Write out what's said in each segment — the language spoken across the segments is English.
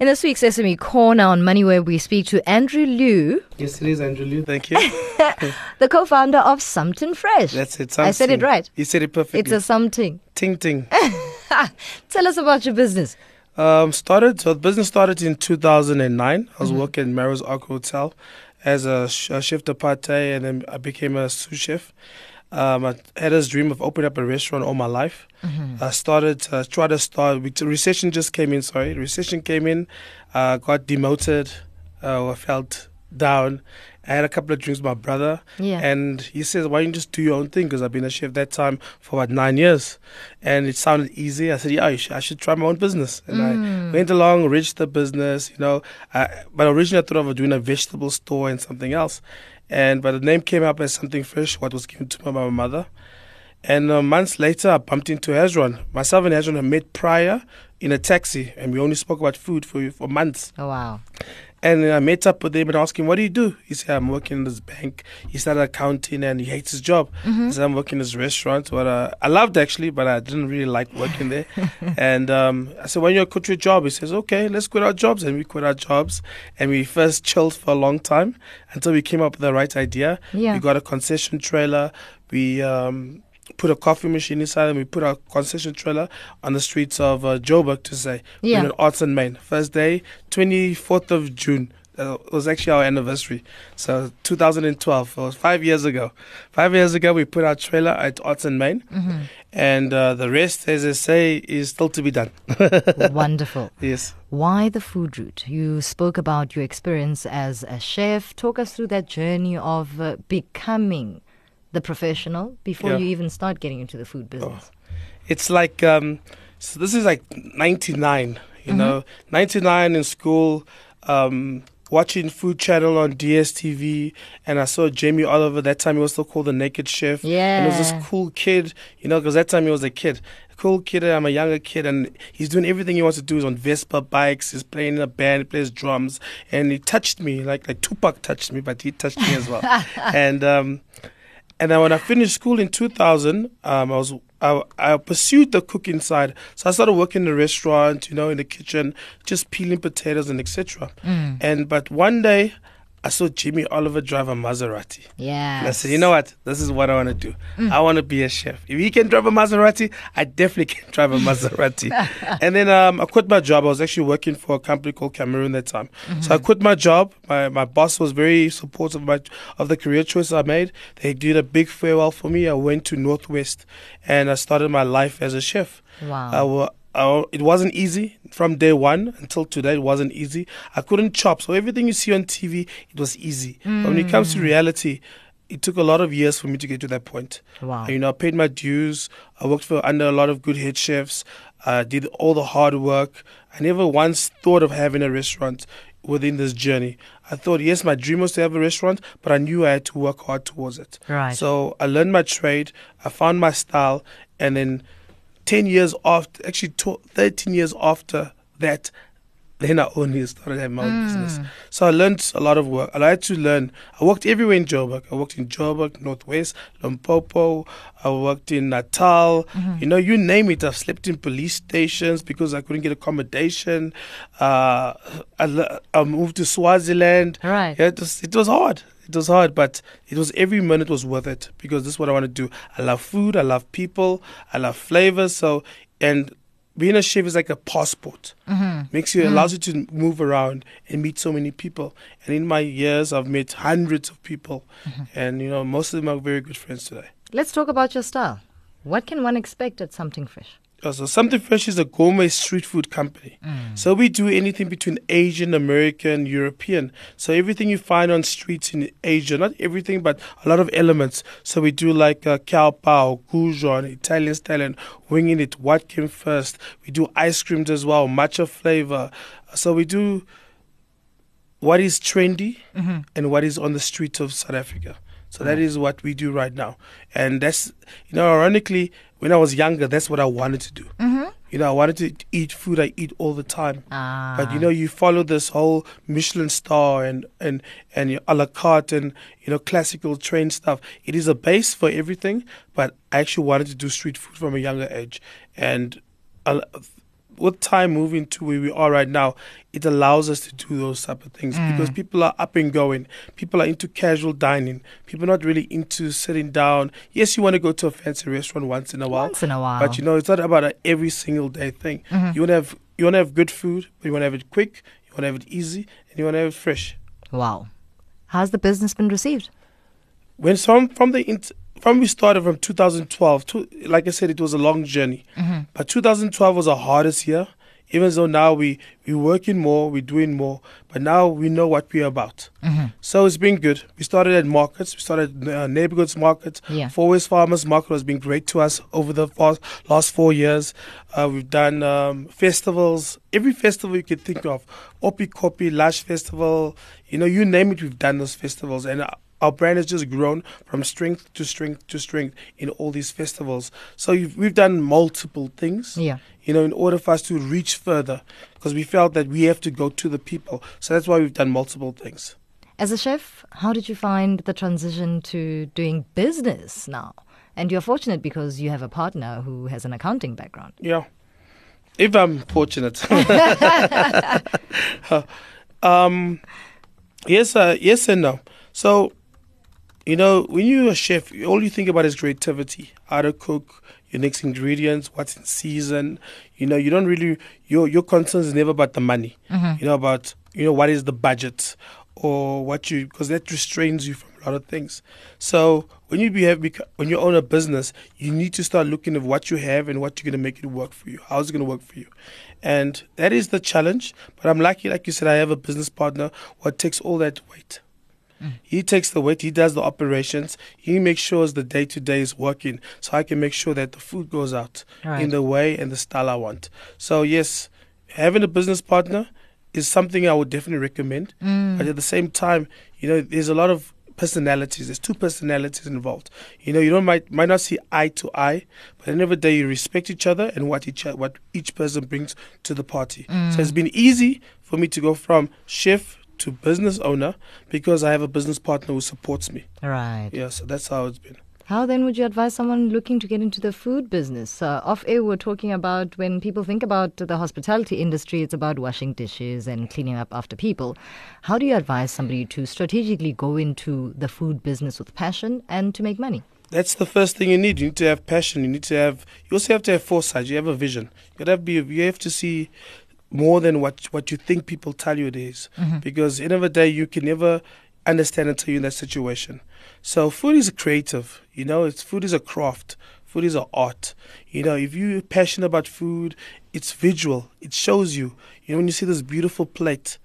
In this week's SME Corner on Moneyweb, we speak to Andrew Leeuw, Yes, it is, Andrew Leeuw. Thank you. the co-founder of Sumting Fresh. That's it. I said it right. You said it perfectly. It's a something. ting ting. Tell us about your business. Um, started so the business started in 2009. I was Mm-hmm. working at Melrose Arch Hotel as a, sh- a chef de partie, and then I became a sous chef. Um, I had this dream of opening up a restaurant all my life. Mm-hmm. I started, uh, tried to start. Recession just came in. Sorry, recession came in. Uh, got demoted. Uh, I felt down. I had a couple of drinks with my brother. Yeah. And he says, Why don't you just do your own thing? Because I've been a chef that time for about nine years. And it sounded easy. I said, Yeah, I should, I should try my own business. And I went along, reached the business, you know. I, but originally I thought of doing a vegetable store and something else. And but the name came up as Sumting Fresh, what was given to me by my mother. And uh, months later, I bumped into Hezron. Myself and Hezron had met prior in a taxi, and we only spoke about food for for months. Oh wow. And I met up with him and asked him, What do you do? He said, I'm working in this bank. He started accounting and he hates his job. He said, I'm working in this restaurant. What uh, I loved actually, but I didn't really like working there. and um, I said, When you quit your job? He says, Okay, let's quit our jobs. And we quit our jobs. And we first chilled for a long time until we came up with the right idea. Yeah. We got a concession trailer. We um, put a coffee machine inside and we put our concession trailer on the streets of uh, Joburg to say. Yeah. In Arts and Main. First day, 24th of June. Uh, it was actually our anniversary. So 2012. It was five years ago. Five years ago, we put our trailer at Arts and Main. Mm-hmm. And uh, the rest, as I say, is still to be done. Wonderful. yes. Why the food route? You spoke about your experience as a chef. Talk us through that journey of uh, becoming the professional before Yeah. you even start getting into the food business. It's like um, so this is like '99. You know, '99 in school, um, watching Food Channel on DSTV, and I saw Jamie Oliver. That time he was still called the Naked Chef. Yeah. And he was this cool kid. You know, because that time he was a kid. A Cool kid, and I'm a younger kid, and he's doing everything he wants to do. He's on Vespa bikes, he's playing in a band, he plays drums, and he touched me like like Tupac touched me, but he touched me as well. and um, and then when I finished school in 2000, um, I was I, I pursued the cooking side. So I started working in a restaurant, you know, in the kitchen, just peeling potatoes and etc. And but one day, I saw Jamie Oliver drive a Maserati. Yeah. And I said, you know what? This is what I want to do. I want to be a chef. If he can drive a Maserati, I definitely can drive a Maserati. and then um, I quit my job. I was actually working for a company called Cameroon that time. So I quit my job. My, my boss was very supportive of, my, of the career choice I made. They did a big farewell for me. I went to Northwest and I started my life as a chef. Wow. I I, it wasn't easy from day one until today. It wasn't easy. I couldn't chop, so everything you see on TV, it was easy. But when it comes to hmm. reality, it took a lot of years for me to get to that point. Wow. You know, I paid my dues. I worked for under a lot of good head chefs. I did all the hard work. I never once thought of having a restaurant within this journey. I thought, yes, my dream was to have a restaurant, but I knew I had to work hard towards it. Right. So I learned my trade. I found my style, and then 10 years after, actually tw- 13 years after that, then I only started having my own business. So I learned a lot of work. I had to learn. I worked everywhere in Joburg. I worked in Joburg, Northwest, Limpopo. I worked in Natal. You know, you name it. I've slept in police stations because I couldn't get accommodation. Uh, I, I moved to Swaziland. Right. Yeah, it was, it was hard. It was hard, but it was every minute was worth it because this is what I want to do. I love food. I love people. I love flavors. So, and being a chef is like a passport. Mm-hmm. Makes you allows you to move around and meet so many people. And in my years, I've met hundreds of people, Mm-hmm. and you know most of them are very good friends today. Let's talk about your style. What can one expect at Sumting Fresh? Uh, So Sumting Fresh is a gourmet street food company. So we do anything between Asian, American, European. So everything you find on streets in Asia, not everything, but a lot of elements. So we do like uh, cow pao, goujon, Italian style, and winging it. What came first? We do ice creams as well, matcha flavor. So we do what is trendy and what is on the streets of South Africa. So that is what we do right now, and that's you know, ironically, when I was younger, that's what I wanted to do. Mm-hmm. You know, I wanted to eat food I eat all the time. Ah. But you know, you follow this whole Michelin star and and and your a la carte and you know classical train stuff. It is a base for everything, but I actually wanted to do street food from a younger age, and. With time moving to where we are right now, it allows us to do those type of things Mm. because people are up and going. People are into casual dining. People are not really into sitting down. Yes, you want to go to a fancy restaurant once in a while, Once in a while. but you know it's not about a every single day thing. Mhm. You want to have you want to have good food, but you want to have it quick. You want to have it easy, and you want to have it fresh. wow. How's the business been received? when some from the int- from we started from 2012 to like I said it was a long journey Mm-hmm. but 2012 was our hardest year even though now we we working more we're doing more but now we know what we're about Mm-hmm. so it's been good we started at markets we started uh, Neighbourgoods markets Yeah. Fourways Farmers Market has been great to us over the fast, last four years. Uh, we've done um, festivals, every festival you could think of, Oppikoppi, Lash Festival, you know, you name it, we've done those festivals. And our- our brand has just grown from strength to strength to strength in all these festivals. So you've, we've done multiple things, Yeah. you know, in order for us to reach further because we felt that we have to go to the people. So that's why we've done multiple things. As a chef, how did you find the transition to doing business now? And you're fortunate because you have a partner who has an accounting background. Yeah. If I'm fortunate. um, yes, uh, yes and no. So, you know, when you're a chef, all you think about is creativity. How to cook, your next ingredients, what's in season. You know, you don't really your your concern is never about the money. Mm-hmm. You know about you know what is the budget or what you because that restrains you from a lot of things. So when you behave when you own a business, you need to start looking at what you have and what you're gonna make it work for you. How's it gonna work for you? And that is the challenge. But I'm lucky, like you said, I have a business partner what takes all that weight. He takes the weight, he does the operations, he makes sure the day to day is working so I can make sure that the food goes out Right. in the way and the style I want. So, yes, having a business partner is something I would definitely recommend. Mm. But at the same time, you know, there's a lot of personalities. There's two personalities involved. You know, you don't might might not see eye to eye, but at the end of the day, you respect each other and what each what each person brings to the party. So mm. it's been easy for me to go from chef to business owner because I have a business partner who supports me. Right. Yeah, so that's how it's been. How then would you advise someone looking to get into the food business? Uh, off air, we're talking about when people think about the hospitality industry, it's about washing dishes and cleaning up after people. How do you advise somebody to strategically go into the food business with passion and to make money? That's the first thing you need. You need to have passion. You need to have. You also have to have foresight. You have a vision. You gotta be. You have to see more than what what you think people tell you it is. Mm-hmm. Because end of the day, you can never understand until you're in that situation. So food is creative. You know, it's food is a craft. Food is an art. You know, if you're passionate about food, it's visual. It shows you. You know, when you see this beautiful plate,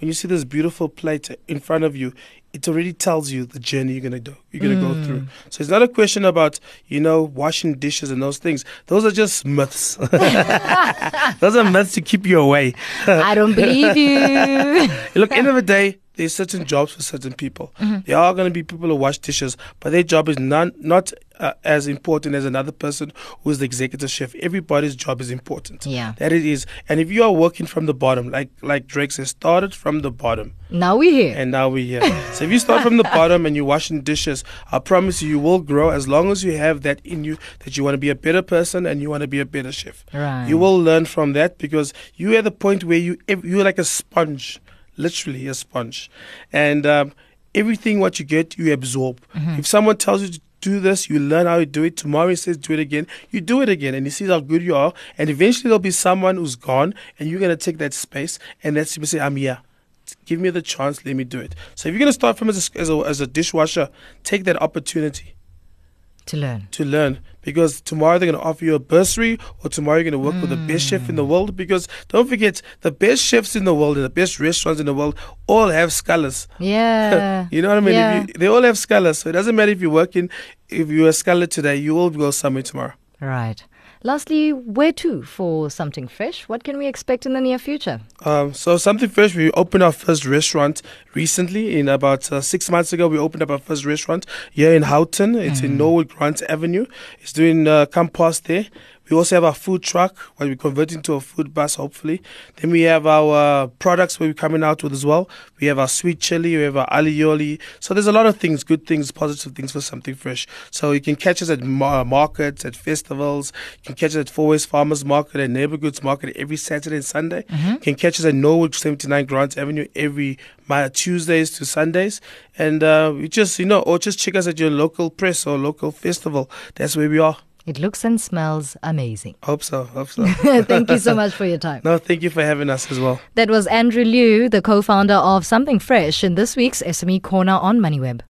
when you see this beautiful plate in front of you, it already tells you the journey you're gonna do. You're gonna go through. Mm. So it's not a question about you know washing dishes and those things. Those are just myths. those are myths to keep you away. I don't believe you. Look, end of the day, there's certain jobs for certain people. There are going to be people who wash dishes, but their job is not not uh, as important as another person who is the executive chef. Everybody's job is important. Yeah. that it is. And if you are working from the bottom, like like Drake says, started from the bottom, now we're here. and now we're here. so if you start from the bottom and you're washing dishes, I promise you, you will grow as long as you have that in you that you want to be a better person and you want to be a better chef. Right. You will learn from that because you're at the point where you you're like a sponge, literally a sponge, and um, everything what you get you absorb. If someone tells you to do this, you learn how to do it. Tomorrow he says do it again, you do it again, and he sees how good you are. And eventually there'll be someone who's gone, and you're gonna take that space, and that's you say I'm here. Give me the chance, let me do it. So if you're gonna start from as a, as a, as a dishwasher, take that opportunity to learn. to learn because tomorrow they're going to offer you a bursary or tomorrow you're going to work with the best chef in the mm. world because don't forget the best chefs in the world and the best restaurants in the world all have scholars Yeah. you know what i mean Yeah. if you, they all have scholars so it doesn't matter if you're working if you're a scholar today you will go somewhere tomorrow Right. Lastly, where to for Sumting Fresh? What can we expect in the near future? Um, so Sumting Fresh. We opened our first restaurant recently. In about uh, six months ago, we opened up our first restaurant here in Houghton. It's in Norwood Grant Avenue. It's doing uh, come past there. We also have our food truck, where we convert into a food bus, hopefully. Then we have our uh, products we're coming out with as well. We have our sweet chili, we have our alioli. So there's a lot of things, good things, positive things for Sumting Fresh. So you can catch us at mar- markets, at festivals. You can catch us at Fourways Farmers Market and Neighbourgoods Market every Saturday and Sunday. You can catch us at Norwood 79 Grant Avenue every my Tuesdays to Sundays. And uh, we just, you know, or just check us at your local press or local festival. That's where we are. It looks and smells amazing. Hope so. Hope so. Thank you so much for your time. no, thank you for having us as well. That was Andrew Leeuw, the co founder of Sumting Fresh, in this week's SME Corner on MoneyWeb.